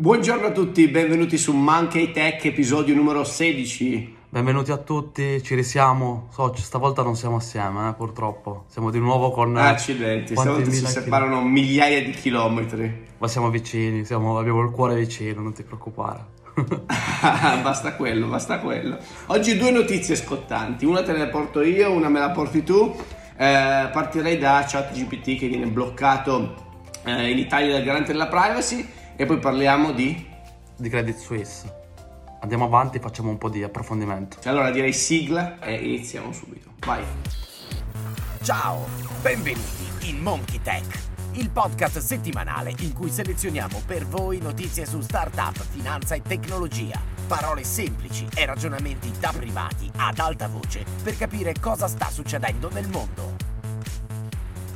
Buongiorno a tutti, benvenuti su Monkey Tech, episodio numero 16. Benvenuti a tutti, ci risiamo. So, stavolta non siamo assieme, eh, purtroppo. Siamo di nuovo con. Accidenti, stavolta si separano chil... migliaia di chilometri. Ma siamo vicini, siamo, abbiamo il cuore vicino, non ti preoccupare. basta quello, basta quello. Oggi due notizie scottanti, una te ne porto io, una me la porti tu. Eh, partirei da ChatGPT che viene bloccato eh, in Italia dal garante della privacy e poi parliamo di... Di Credit Suisse. Andiamo avanti, facciamo un po' di approfondimento. Allora direi sigla e iniziamo subito. Vai. Ciao, benvenuti in Monkey Tech il podcast settimanale in cui selezioniamo per voi notizie su startup, finanza e tecnologia. Parole semplici e ragionamenti da privati ad alta voce per capire cosa sta succedendo nel mondo.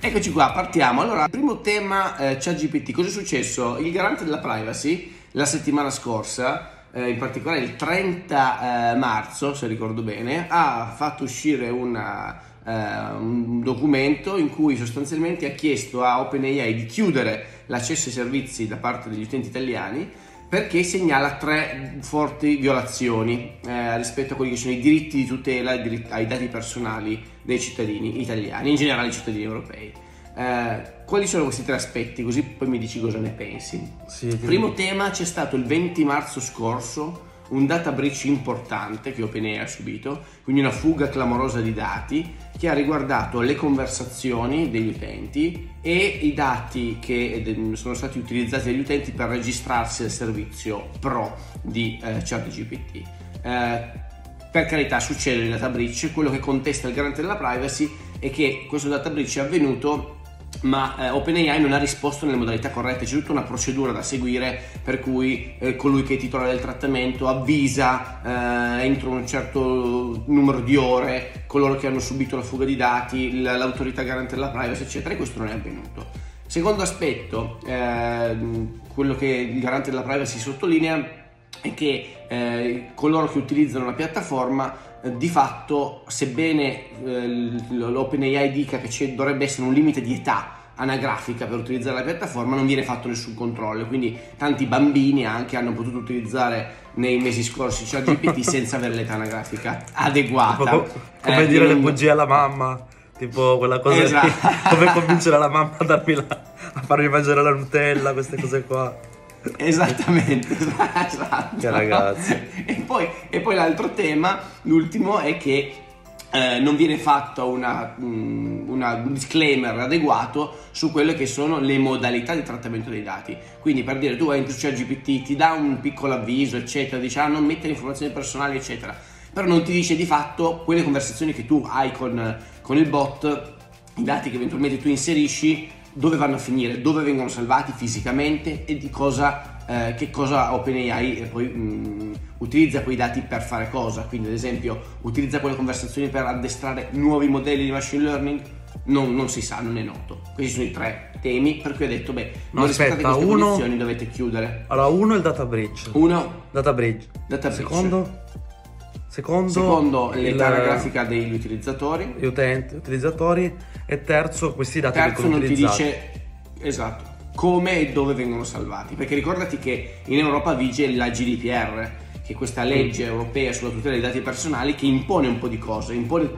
Eccoci qua, partiamo. Allora, primo tema eh, ChatGPT. Cosa è successo? Il garante della privacy la settimana scorsa, eh, in particolare il 30 eh, marzo, se ricordo bene, ha fatto uscire una eh, un documento in cui sostanzialmente ha chiesto a OpenAI di chiudere l'accesso ai servizi da parte degli utenti italiani perché segnala tre forti violazioni eh, rispetto a quelli che sono i diritti di tutela ai dati personali dei cittadini italiani, in generale i cittadini europei. Eh, quali sono questi tre aspetti? Così poi mi dici cosa ne pensi. Sì, Primo tema c'è stato il 20 marzo scorso un data breach importante che OpenAI ha subito, quindi una fuga clamorosa di dati che ha riguardato le conversazioni degli utenti e i dati che sono stati utilizzati dagli utenti per registrarsi al servizio pro di eh, ChatGPT. Eh, per carità succede il data breach, quello che contesta il garante della privacy è che questo data breach è avvenuto ma eh, OpenAI non ha risposto nelle modalità corrette, c'è tutta una procedura da seguire per cui eh, colui che è titolare del trattamento avvisa eh, entro un certo numero di ore coloro che hanno subito la fuga di dati, l'autorità garante della privacy, eccetera, e questo non è avvenuto. Secondo aspetto, ehm, quello che il garante della privacy sottolinea è che eh, coloro che utilizzano la piattaforma eh, di fatto, sebbene eh, l'OpenAI dica che dovrebbe essere un limite di età anagrafica per utilizzare la piattaforma, non viene fatto nessun controllo. Quindi tanti bambini anche hanno potuto utilizzare nei mesi scorsi ChatGPT senza avere l'età anagrafica adeguata. Come, come eh, dire le bugie alla mamma, tipo quella cosa esatto. di, come convincere la mamma a, darmi la, a farmi mangiare la Nutella, queste cose qua. Esattamente, esatto. Che ragazzi. E poi, e poi l'altro tema, l'ultimo, è che eh, non viene fatto una, mm, una, un disclaimer adeguato su quelle che sono le modalità di trattamento dei dati. Quindi per dire tu entri su GPT, ti dà un piccolo avviso, eccetera, dice ah, non mettere informazioni personali, eccetera. Però non ti dice di fatto quelle conversazioni che tu hai con, con il bot, i dati che eventualmente tu inserisci, dove vanno a finire, dove vengono salvati fisicamente e di cosa, eh, che cosa OpenAI poi mh, mm, utilizza quei dati per fare cosa. Quindi, ad esempio, utilizza quelle conversazioni per addestrare nuovi modelli di machine learning. Non, non si sa, non è noto. Questi sono i tre temi per cui ho detto, beh, no, non aspetta, queste uno... condizioni dovete chiudere. Allora, uno è il data bridge. Uno. Data bridge. Data bridge. Secondo? Secondo, Secondo l'età anagrafica degli utilizzatori. Gli utenti, utilizzatori. E terzo, questi dati terzo non ti dice esatto come e dove vengono salvati. Perché ricordati che in Europa vige la GDPR, che è questa legge europea sulla tutela dei dati personali che impone un po' di cose, impone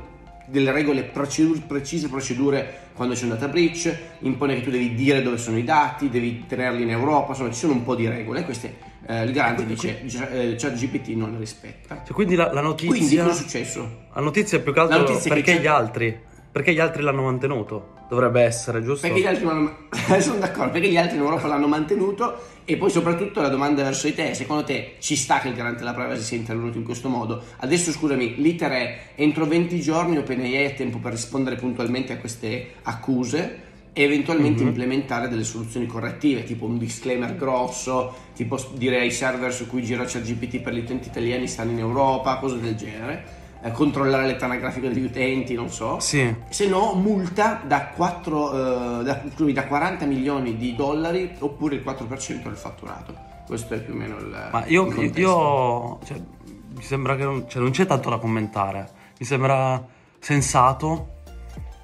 delle regole procedure, precise procedure quando c'è un data breach, impone che tu devi dire dove sono i dati, devi tenerli in Europa, insomma ci sono un po' di regole. Queste eh, il garante dice eh, ChatGPT non le rispetta. Cioè, quindi la, la, notizia... Quindi cosa è successo? La notizia è più che altro perché gli altri, perché gli altri l'hanno mantenuto. Dovrebbe essere, giusto? Perché gli altri l'hanno... sono d'accordo, perché gli altri in Europa l'hanno mantenuto e poi soprattutto la domanda verso di te, secondo te ci sta che il garante della privacy sia intervenuto in questo modo? Adesso scusami, l'iter è entro 20 giorni OpenAI ha tempo per rispondere puntualmente a queste accuse e eventualmente mm-hmm. implementare delle soluzioni correttive, tipo un disclaimer grosso, tipo dire ai server su cui gira ChatGPT per gli utenti italiani stanno in Europa, cose del genere, eh, controllare l'età anagrafica degli utenti, non so. Sì. Se no, multa da, 4, eh, da, da 40 milioni di dollari oppure il 4% del fatturato. Questo è più o meno il. Ma io, il io cioè, mi sembra che non, cioè, non c'è tanto da commentare. Mi sembra sensato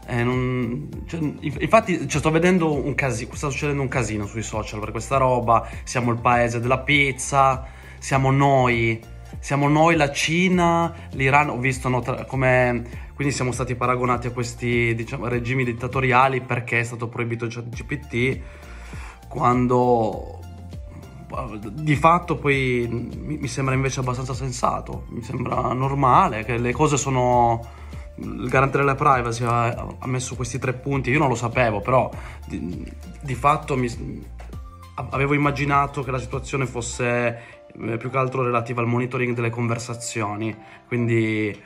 Eh, non, cioè, infatti cioè, sto vedendo un casino, sta succedendo un casino sui social per questa roba, siamo il paese della pizza, siamo noi, siamo noi la Cina, l'Iran, ho visto no, tra, come, quindi siamo stati paragonati a questi diciamo, regimi dittatoriali perché è stato proibito il chat GPT, quando di fatto poi mi sembra invece abbastanza sensato, mi sembra normale che le cose sono il garante della privacy ha, ha, messo questi tre punti, io non lo sapevo, però di, di fatto mi, avevo immaginato che la situazione fosse eh, più che altro relativa al monitoring delle conversazioni, quindi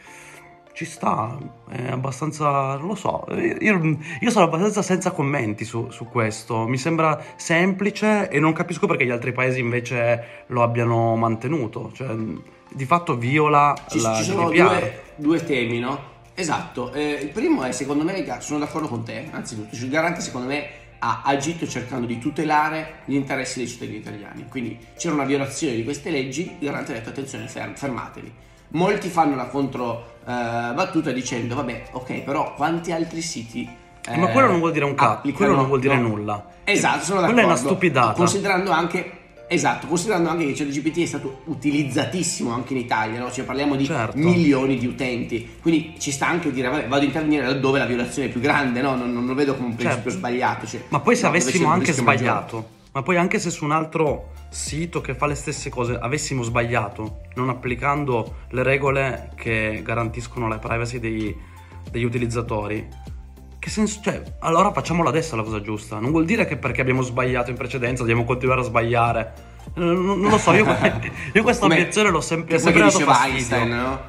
ci sta, è abbastanza, non lo so, io, io sono abbastanza senza commenti su, su, questo, mi sembra semplice e non capisco perché gli altri paesi invece lo abbiano mantenuto, cioè di fatto viola ci, la Ci sono due, due, temi, no? Esatto, eh, il primo è secondo me, sono d'accordo con te, anzitutto, il garante secondo me ha agito cercando di tutelare gli interessi dei cittadini italiani, quindi c'era una violazione di queste leggi, il garante ha detto attenzione, ferm- fermatevi. Molti fanno la controbattuta eh, dicendo vabbè, ok, però quanti altri siti eh, ma quello non vuol dire un cazzo, quello non vuol dire no. nulla. Esatto, sono d'accordo. Quella è una stupidata. Considerando anche Esatto, considerando anche che ChatGPT è stato utilizzatissimo anche in Italia, no? cioè parliamo di certo. milioni di utenti, quindi ci sta anche dire vabbè, vado a intervenire laddove la violazione è più grande, no? non, non, lo vedo come un principio certo. sbagliato. Cioè, ma poi se no, avessimo anche sbagliato, maggiore. ma poi anche se su un altro sito che fa le stesse cose avessimo sbagliato, non applicando le regole che garantiscono la privacy dei, degli utilizzatori, che senso, cioè, allora facciamola adesso la cosa giusta. Non vuol dire che perché abbiamo sbagliato in precedenza dobbiamo continuare a sbagliare. Non, non lo so, io, io questa Come, obiezione l'ho sempre, sempre dato diceva fastidio. Einstein, no?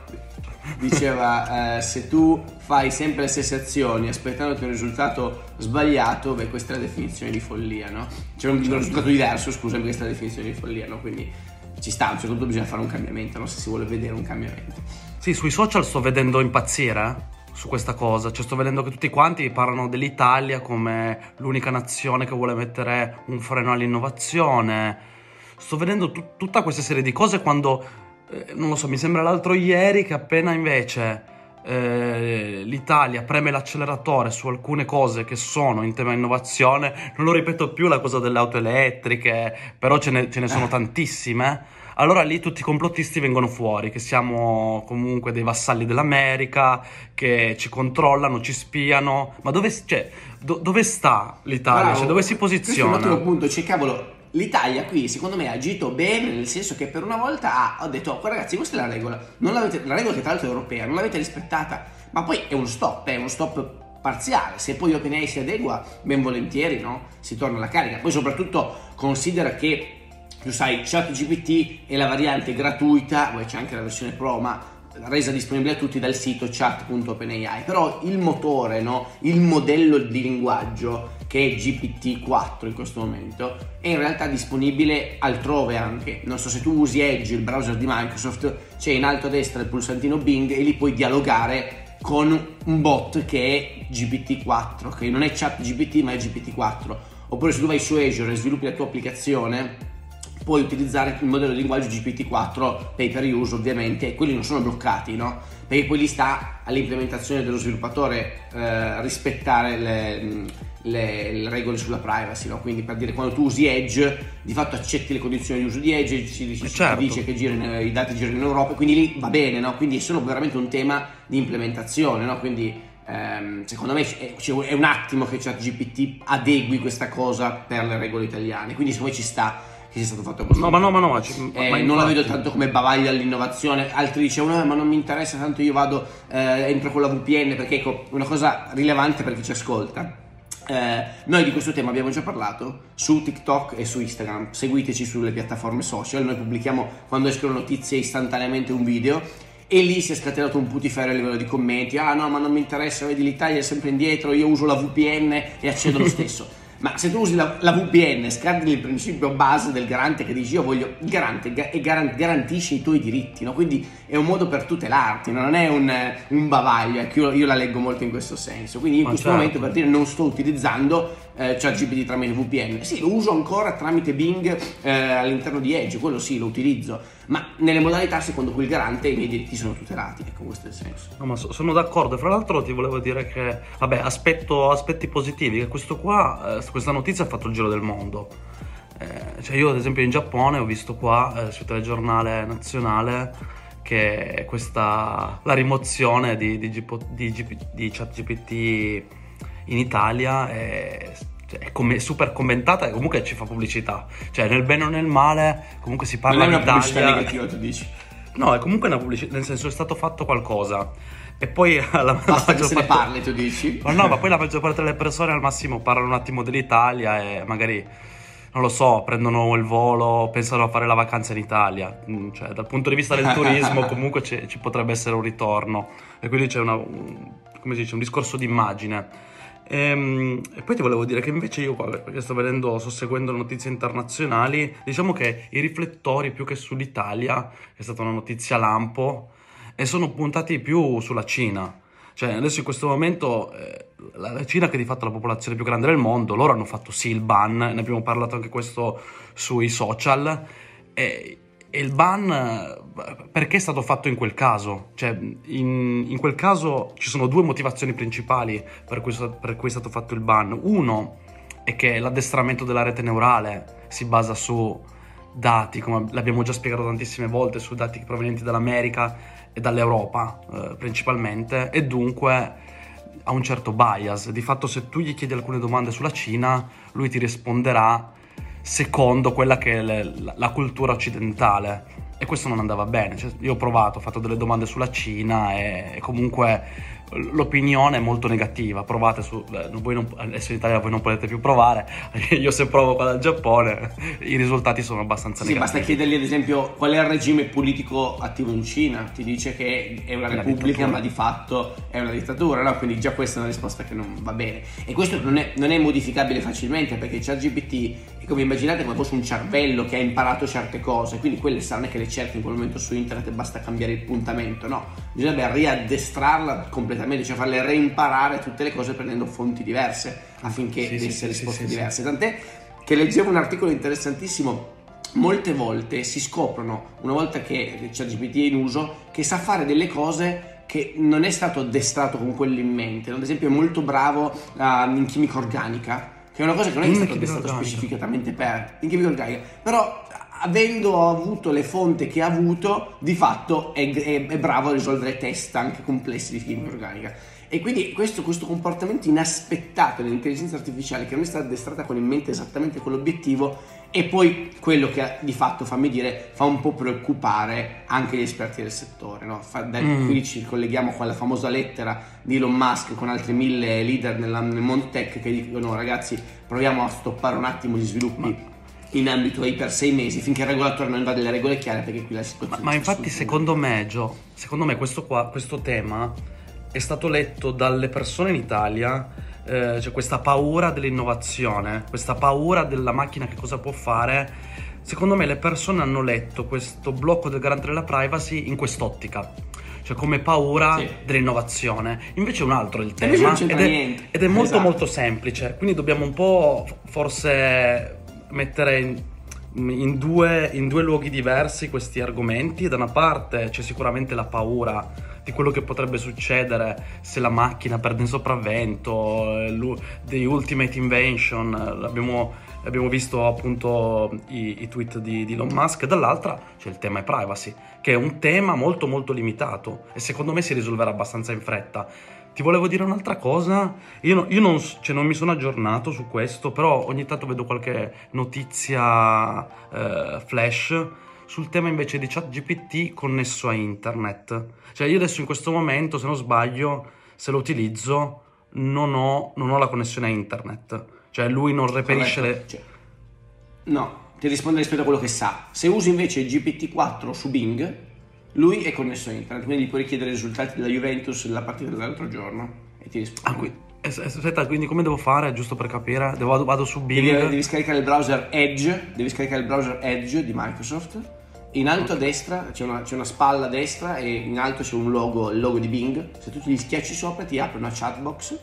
Diceva, eh, se tu fai sempre le stesse azioni aspettandoti un risultato sbagliato, beh, questa è la definizione di follia, no? Cioè un, un risultato diverso, scusami, questa è la definizione di follia, no? Quindi ci sta, a un certo punto bisogna fare un cambiamento, no? Se si vuole vedere un cambiamento. Sì, sui social sto vedendo impazzire, eh su questa cosa. Cioè, sto vedendo che tutti quanti parlano dell'Italia come l'unica nazione che vuole mettere un freno all'innovazione. Sto vedendo t- tutta questa serie di cose quando, eh, non lo so, mi sembra l'altro ieri che appena invece eh, l'Italia preme l'acceleratore su alcune cose che sono in tema innovazione, non lo ripeto più la cosa delle auto elettriche, però ce ne, ce ne sono tantissime allora lì tutti i complottisti vengono fuori, che siamo comunque dei vassalli dell'America, che ci controllano, ci spiano, ma dove, cioè, do, dove sta l'Italia? Cioè, dove si posiziona? Questo è un ottimo punto, cioè cavolo, l'Italia qui secondo me ha agito bene nel senso che per una volta ha, detto oh, ragazzi questa è la regola. La regola che tra l'altro è europea non l'avete rispettata. Ma poi è uno stop è uno stop parziale. Se poi OpenAI si adegua ben volentieri no? si torna alla carica. Poi soprattutto considera che tu sai, ChatGPT è la variante gratuita, poi c'è anche la versione Pro, ma resa disponibile a tutti dal sito chat.openai. Però il motore, no? il modello di linguaggio che è GPT-4 in questo momento, è in realtà disponibile altrove anche. Non so se tu usi Edge, il browser di Microsoft, c'è in alto a destra il pulsantino Bing e lì puoi dialogare con un bot che è GPT-4, che non è ChatGPT ma è GPT-4. Oppure se tu vai su Azure e sviluppi la tua applicazione, puoi utilizzare il modello di linguaggio GPT-4 pay per use ovviamente quelli non sono bloccati, no? Perché poi lì sta all'implementazione dello sviluppatore eh, rispettare le, le, le, regole sulla privacy, no? Quindi per dire quando tu usi Edge, di fatto accetti le condizioni di uso di Edge, ci, ci, certo. dice che girano, i dati girano in Europa, quindi lì va bene, no? Quindi è solo veramente un tema di implementazione, no? Quindi ehm, secondo me è, è un attimo che ChatGPT adegui questa cosa per le regole italiane, quindi secondo me ci sta che sia stato fatto così. No, ma no, ma no. Ma eh, ma non la vedo tanto come bavaglia all'innovazione. Altri dicevano, eh, ma non mi interessa, tanto io vado, eh, entro con la VPN, perché ecco, una cosa rilevante per chi ci ascolta. Eh, noi di questo tema abbiamo già parlato su TikTok e su Instagram. Seguiteci sulle piattaforme social. Noi pubblichiamo quando escono notizie istantaneamente un video e lì si è scatenato un putiferio a livello di commenti ah no ma non mi interessa vedi l'Italia è sempre indietro io uso la VPN e accedo lo stesso Ma se tu usi la, la VPN, scardini il principio base del garante che dici io voglio il garante ga- e garan- garantisci i tuoi diritti, no? quindi è un modo per tutelarti, non è un, un bavaglio, ecco, io, io, la leggo molto in questo senso. Quindi in Ma questo certo. momento per dire non sto utilizzando eh, ChatGPT tramite VPN, sì lo uso ancora tramite Bing eh, all'interno di Edge, quello sì lo utilizzo, ma nelle modalità secondo cui il garante i miei diritti sono tutelati, ecco questo è il senso. No, ma so, sono d'accordo, fra l'altro ti volevo dire che, vabbè, aspetto, aspetti positivi, che questo qua, eh, questa notizia ha fatto il giro del mondo. Eh, cioè io ad esempio in Giappone ho visto qua eh, sul telegiornale nazionale che questa la rimozione di, di, di, di ChatGPT in Italia è, cioè, è come, super commentata e comunque ci fa pubblicità. Cioè, nel bene o nel male, comunque si parla non è una pubblicità negativa, tu dici. No, è comunque una pubblicità, nel senso è stato fatto qualcosa. E poi la, Basta la che se parte... ne parli, tu dici. Ma no, ma poi la maggior parte delle persone al massimo parlano un attimo dell'Italia e magari non lo so, prendono il volo, pensano a fare la vacanza in Italia. Mm, cioè, dal punto di vista del turismo, comunque ci potrebbe essere un ritorno. E quindi c'è una, un, dice, un discorso di immagine. E, ehm, e, poi ti volevo dire che invece io qua, perché sto vedendo, sto seguendo le notizie internazionali, diciamo che i riflettori più che sull'Italia, è stata una notizia lampo, e sono puntati più sulla Cina. Cioè, adesso in questo momento eh, la Cina, che è di fatto la popolazione più grande del mondo, loro hanno fatto sì il ban, ne abbiamo parlato anche questo sui social, e e il ban perché è stato fatto in quel caso? Cioè, in, in quel caso ci sono due motivazioni principali per cui, per cui, è stato fatto il ban. Uno è che l'addestramento della rete neurale si basa su dati, come l'abbiamo già spiegato tantissime volte, su dati provenienti dall'America e dall'Europa eh, principalmente, e dunque ha un certo bias. Di fatto se tu gli chiedi alcune domande sulla Cina, lui ti risponderà secondo quella che è le, la, cultura occidentale. E questo non andava bene. Cioè, io ho provato, ho fatto delle domande sulla Cina e, e comunque l'opinione è molto negativa. Provate su. Voi non, adesso in Italia voi non potete più provare. Io se provo qua dal Giappone, i risultati sono abbastanza sì, negativi. Basta chiedergli, ad esempio, qual è il regime politico attivo in Cina. Ti dice che è una, una repubblica, ma di fatto è una dittatura, no? Quindi già questa è una risposta che non va bene. E questo non è, non è modificabile facilmente perché ChatGPT è come immaginate come fosse un cervello che ha imparato certe cose, quindi quelle saranno che le cerchi in quel momento su internet e basta cambiare il puntamento. No, bisognerebbe riaddestrarla completamente completamente, cioè farle reimparare tutte le cose prendendo fonti diverse affinché sì, desse sì, risposte sì, diverse. Tant'è che leggevo un articolo interessantissimo molte volte si scoprono, una volta che ChatGPT è in uso, che sa fare delle cose che non è stato addestrato con quello in mente. Ad esempio è molto bravo uh, in chimica organica, che è una cosa che non è stato addestrato specificatamente per in chimica organica, però avendo avuto le fonti che ha avuto, di fatto è, è, è bravo a risolvere test anche complessi di chimica organica. E quindi questo, questo, comportamento inaspettato dell'intelligenza artificiale che non è stata addestrata con in mente esattamente quell'obiettivo e poi quello che di fatto, fammi dire, fa un po' preoccupare anche gli esperti del settore. No? Fa, da, mm. Qui ci colleghiamo a quella famosa lettera di Elon Musk con altri mille leader nella, nel mondo tech che dicono ragazzi proviamo a stoppare un attimo gli sviluppi. Ma in ambito AI per sei mesi finché il regolatore non dà delle regole chiare perché qui la situazione ma, ma infatti secondo me Gio secondo me questo, qua, questo tema è stato letto dalle persone in Italia eh, cioè questa paura dell'innovazione questa paura della macchina che cosa può fare secondo me le persone hanno letto questo blocco del garante della privacy in quest'ottica cioè come paura sì. dell'innovazione. Invece è un altro il tema ed è, ed è, molto esatto. molto semplice, quindi dobbiamo un po' forse mettere in, in, due, in due luoghi diversi questi argomenti. Da una parte c'è sicuramente la paura di quello che potrebbe succedere se la macchina perde in sopravvento, the ultimate invention, l'abbiamo, abbiamo visto appunto i, i tweet di, di, Elon Musk, dall'altra c'è il tema privacy, che è un tema molto molto limitato e secondo me si risolverà abbastanza in fretta. Ti volevo dire un'altra cosa, io, no, io non, cioè non, mi sono aggiornato su questo, però ogni tanto vedo qualche notizia eh, flash sul tema invece di ChatGPT connesso a internet. Cioè io adesso in questo momento, se non sbaglio, se lo utilizzo, non ho, non ho la connessione a internet. Cioè lui non reperisce le... Cioè, no, ti risponde rispetto a quello che sa. Se usi invece GPT-4 su Bing, lui è connesso a internet, quindi puoi richiedere i risultati della Juventus della partita dell'altro giorno e ti risponde. Ah, qui. S- Aspetta, quindi come devo fare, giusto per capire? Devo, vado, su Devi, Bing. devi scaricare il browser Edge, devi scaricare il browser Edge di Microsoft. In alto a destra c'è una, c'è una spalla a destra e in alto c'è un logo, il logo di Bing. Se tu gli schiacci sopra ti apre una chatbox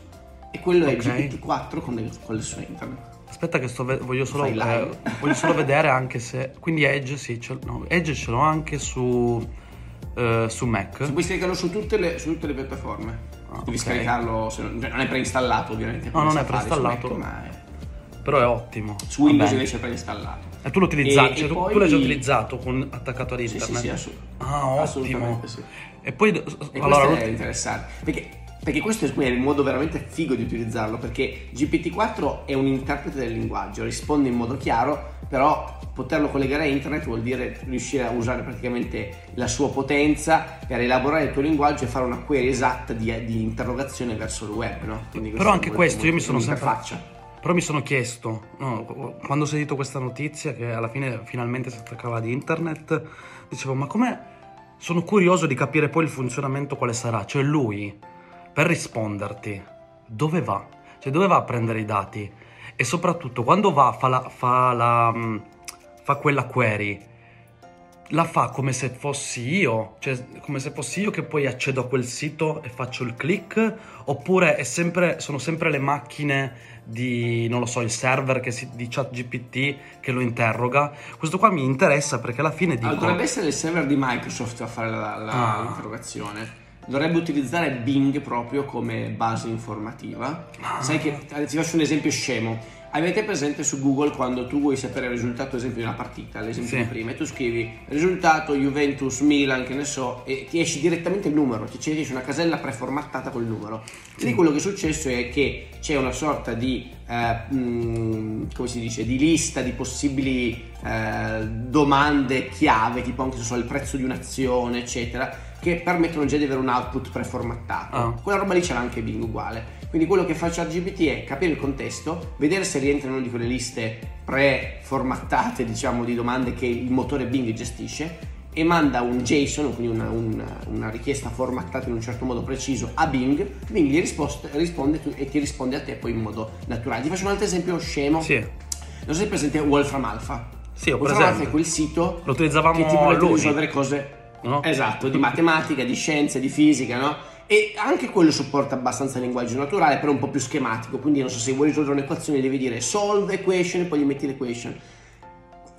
e quello è Ok. GPT-4 con con le sue internet. Aspetta che sto ve- voglio solo, eh, voglio solo vedere anche se... Quindi Edge, sì, ce, no, Edge ce l'ho anche su, eh, su Mac. Se puoi scaricarlo su tutte le, su tutte le piattaforme. Ah, devi ok. scaricarlo, non, cioè non è preinstallato ovviamente. No, non è preinstallato. Mac, ma è- Però è ottimo. su Windows invece è preinstallato. E tu E- cioè e tu, poi- tu l'hai già utilizzato con, attaccato ad Sì, sì, internet? sì, assolut- Ah, ottimo. assolutamente sì. E poi, E allora, questo è interessante perché, perché questo è il modo veramente figo di utilizzarlo perché GPT-4 è un interprete del linguaggio, risponde in modo chiaro, però poterlo collegare a internet vuol dire riuscire a usare praticamente la sua potenza per elaborare il tuo linguaggio e fare una query esatta di, di interrogazione verso il web, no? Però anche molto- questo io mi sono sempre-. Però mi sono chiesto, no, quando ho sentito questa notizia che alla fine finalmente si attaccava ad internet, dicevo, ma com'è? Sono curioso di capire poi il funzionamento quale sarà. Cioè lui, per risponderti, dove va? Cioè dove va a prendere i dati? E soprattutto, quando va, fa, la, fa, la, fa quella query, la fa come se fossi io, cioè come se fossi io che poi accedo a quel sito e faccio il click, oppure è sempre, sono sempre le macchine di, non lo so, il server che si, di ChatGPT che lo interroga. Questo qua mi interessa perché alla fine dico... Allora, dovrebbe essere il server di Microsoft a fare la, la- Ah. l'interrogazione. Dovrebbe utilizzare Bing proprio come base informativa. Sai che ti faccio un esempio scemo. Avete presente su Google quando tu vuoi sapere il risultato, ad esempio, di una partita, l'esempio Sì. di prima, e tu scrivi risultato Juventus Milan, che ne so, e ti esce direttamente il numero, ti esce una casella preformattata col numero. Quindi quello che è successo è che c'è una sorta di, eh, mh, come si dice, di lista di possibili eh, domande chiave, tipo anche se so, il prezzo di un'azione, eccetera, che permettono già di avere un output preformattato. Ah. Quella roba lì c'era anche Bing uguale. Quindi quello che fa ChatGPT è capire il contesto, vedere se rientra in una di quelle liste preformattate, diciamo, di domande che il motore Bing gestisce e manda un JSON, quindi una, una- una richiesta formattata in un certo modo preciso a Bing, Bing gli risposte- risponde tu- e ti risponde a te poi in modo naturale. Ti faccio un altro esempio scemo. Sì, Non so se è presente Wolfram Alpha. sì, ho Wolfram Alpha presente. è quel sito Lo utilizzavamo che ti permette di risolvere cose No? esatto, di matematica, di scienze, di fisica, no? E anche quello supporta abbastanza il linguaggio naturale, però un po' più schematico. Quindi, non so se vuoi risolvere un'equazione, devi dire solve equation e poi gli metti l'equation.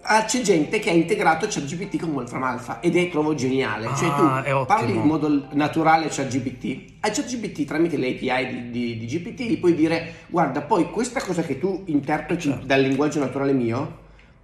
Ah, c'è gente che ha integrato ChatGPT con Wolfram Alpha ed è trovo geniale. cioè, Ah, tu ottimo. parli in modo naturale ChatGPT. A ChatGPT tramite le API di, di- di GPT gli puoi dire: Guarda, poi questa cosa che tu interpreti Certo. dal linguaggio naturale mio,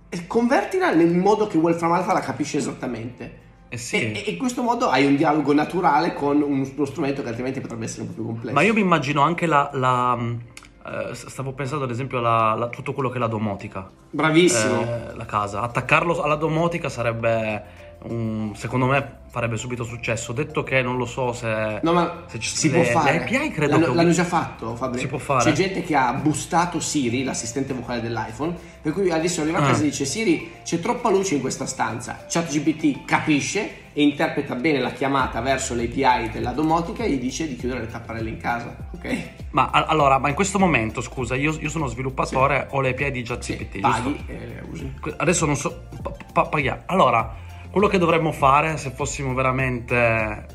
eh, convertila nel modo che Wolfram Alpha la capisce esattamente. Eh sì. E, e in questo modo hai un dialogo naturale con un- uno strumento che altrimenti potrebbe essere un po' più complesso. Ma io mi immagino anche la... la, mh, eh, stavo pensando ad esempio a tutto quello che è la domotica. Bravissimo. eh, la casa. Attaccarlo alla domotica sarebbe, un- secondo me, farebbe subito successo. Detto che non lo so se... No, ma se ci- si le- può fare. le API credo l'hanno, che- l'hanno già fatto, Fabri. Si può fare. C'è gente che ha boostato Siri, l'assistente vocale dell'iPhone, per cui adesso arriva a Ah. casa e dice Siri, c'è troppa luce in questa stanza. ChatGPT capisce e interpreta bene la chiamata verso le API della domotica e gli dice di chiudere le tapparelle in casa, ok? Ma a- allora, ma in questo momento, scusa, io, io sono sviluppatore, ho le API di Sì, ChatGPT, paghi giusto? e le usi. Adesso non so, pa- pa- paghiamo. Allora, quello che dovremmo fare se fossimo veramente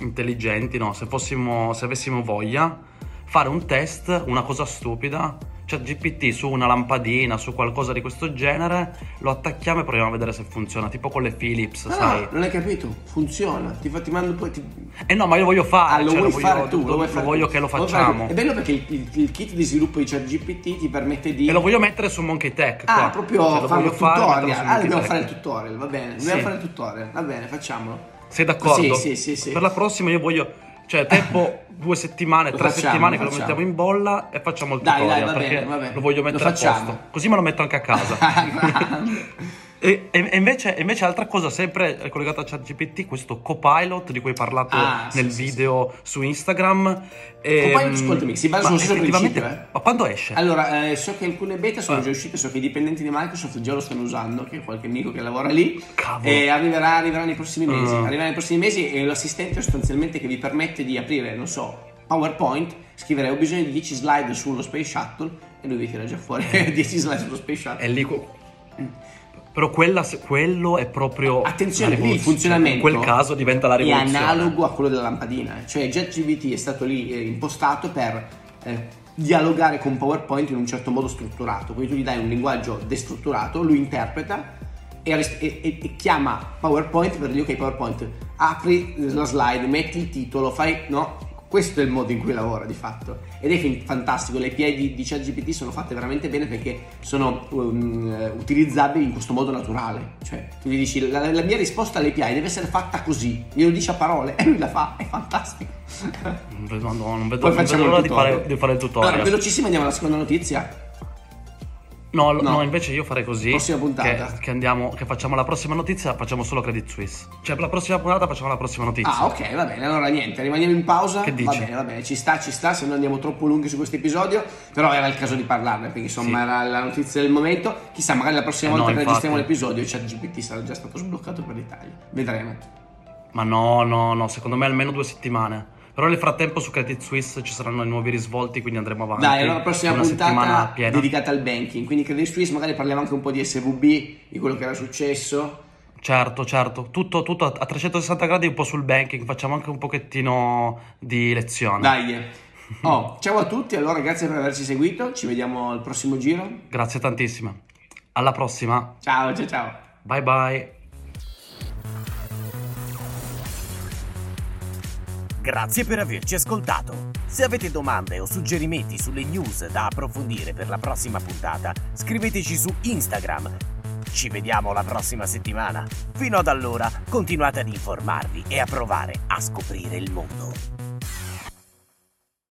intelligenti, no, se fossimo, se avessimo voglia, fare un test, una cosa stupida, cioè GPT su una lampadina, su qualcosa di questo genere, lo attacchiamo e proviamo a vedere se funziona, tipo con le Philips, No, sai? no, non hai capito, funziona. Ti, fa- ti mando poi. Ti... Eh no, ma io lo voglio fare, Ah, lo cioè, vuoi voglio, fare tu, lo, lo vuoi fare voglio tu. che lo facciamo. tu. È bello perché il, il- il kit di sviluppo di ChatGPT ti permette di. E lo voglio mettere su Monkey Tech. Ah, qua. proprio Cioè, lo fare voglio il fare, tutorial. su ah, dobbiamo fare il tutorial, va bene. Dobbiamo Sì. fare il tutorial, va bene, facciamolo. Sei d'accordo? Sì, sì, sì, sì. Per la prossima io voglio, cioè tempo due settimane, Lo tre facciamo, settimane che lo lo facciamo. mettiamo in bolla e facciamo il Dai, dai, tutorial va perché bene, va bene. lo voglio Lo mettere a facciamo. posto. Così me lo metto anche a casa. E, e- e invece, e invece altra cosa sempre collegata a ChatGPT, questo copilot di cui hai parlato Ah, sì, nel sì, video su Instagram. Copilot, Ehm, ascoltami, si basa effettivamente- principio, eh. Ma quando esce? Allora, eh, so che alcune beta sono Ah. già uscite, so che i dipendenti di Microsoft già lo stanno usando, che ho qualche amico che lavora lì. Cavolo. E arriverà, arriverà nei prossimi mesi. Ah. Arriverà nei prossimi mesi e l'assistente sostanzialmente che vi permette di aprire, non so, PowerPoint, scriverei ho bisogno di 10 slide sullo Space Shuttle e lui vi tira già fuori 10 slide sullo Space Shuttle. È lì. Però quella, quello è proprio. Attenzione, il funzionamento. In quel caso diventa la rivoluzione. È analogo a quello della lampadina. Cioè, JetGBT è stato lì eh, impostato per eh, dialogare con PowerPoint in un certo modo strutturato. Quindi tu gli dai un linguaggio destrutturato, lui interpreta e, e, e, chiama PowerPoint per dire ok PowerPoint apri la slide, metti il titolo, fai no, questo è il modo in cui lavora di fatto. Ed è fantastico le API di, di ChatGPT sono fatte veramente bene perché sono um, utilizzabili in questo modo naturale. Cioè tu gli dici la, la, mia risposta all'API deve essere fatta così. Glielo dici a parole e lui la fa. È fantastico. Non vedo, non vedo, non vedo l'ora di fare, di fare il tutorial. Allora velocissimo andiamo alla seconda notizia No, no, no, invece io farei così. Prossima puntata. Che, che, andiamo, che facciamo la prossima notizia, facciamo solo Credit Suisse. Cioè, la prossima puntata facciamo la prossima notizia. Ah, ok, va bene. Allora, niente, rimaniamo in pausa. Che dici? Va bene, va bene, ci sta, ci sta. Se non andiamo troppo lunghi su questo episodio. Però era il caso di parlarne, perché insomma sì. era la notizia del momento. Chissà, magari la prossima eh volta no, che registriamo l'episodio, ChatGPT sarà già stato sbloccato per l'Italia. Vedremo. Ma no, no, no, secondo me almeno due settimane. Però nel frattempo su Credit Suisse ci saranno i nuovi risvolti, quindi andremo avanti. Dai, allora la prossima puntata dedicata al banking. Quindi Credit Suisse magari parliamo anche un po' di SVB, di quello che era successo. Certo, certo, tutto, tutto a 360 gradi un po' sul banking, facciamo anche un pochettino di lezione. Dai. Oh, ciao a tutti, allora grazie per averci seguito, ci vediamo al prossimo giro. Grazie tantissimo. Alla prossima. Ciao, ciao, ciao. Bye bye. Grazie per averci ascoltato. Se avete domande o suggerimenti sulle news da approfondire per la prossima puntata, scriveteci su Instagram. Ci vediamo la prossima settimana. Fino ad allora, continuate ad informarvi e a provare a scoprire il mondo.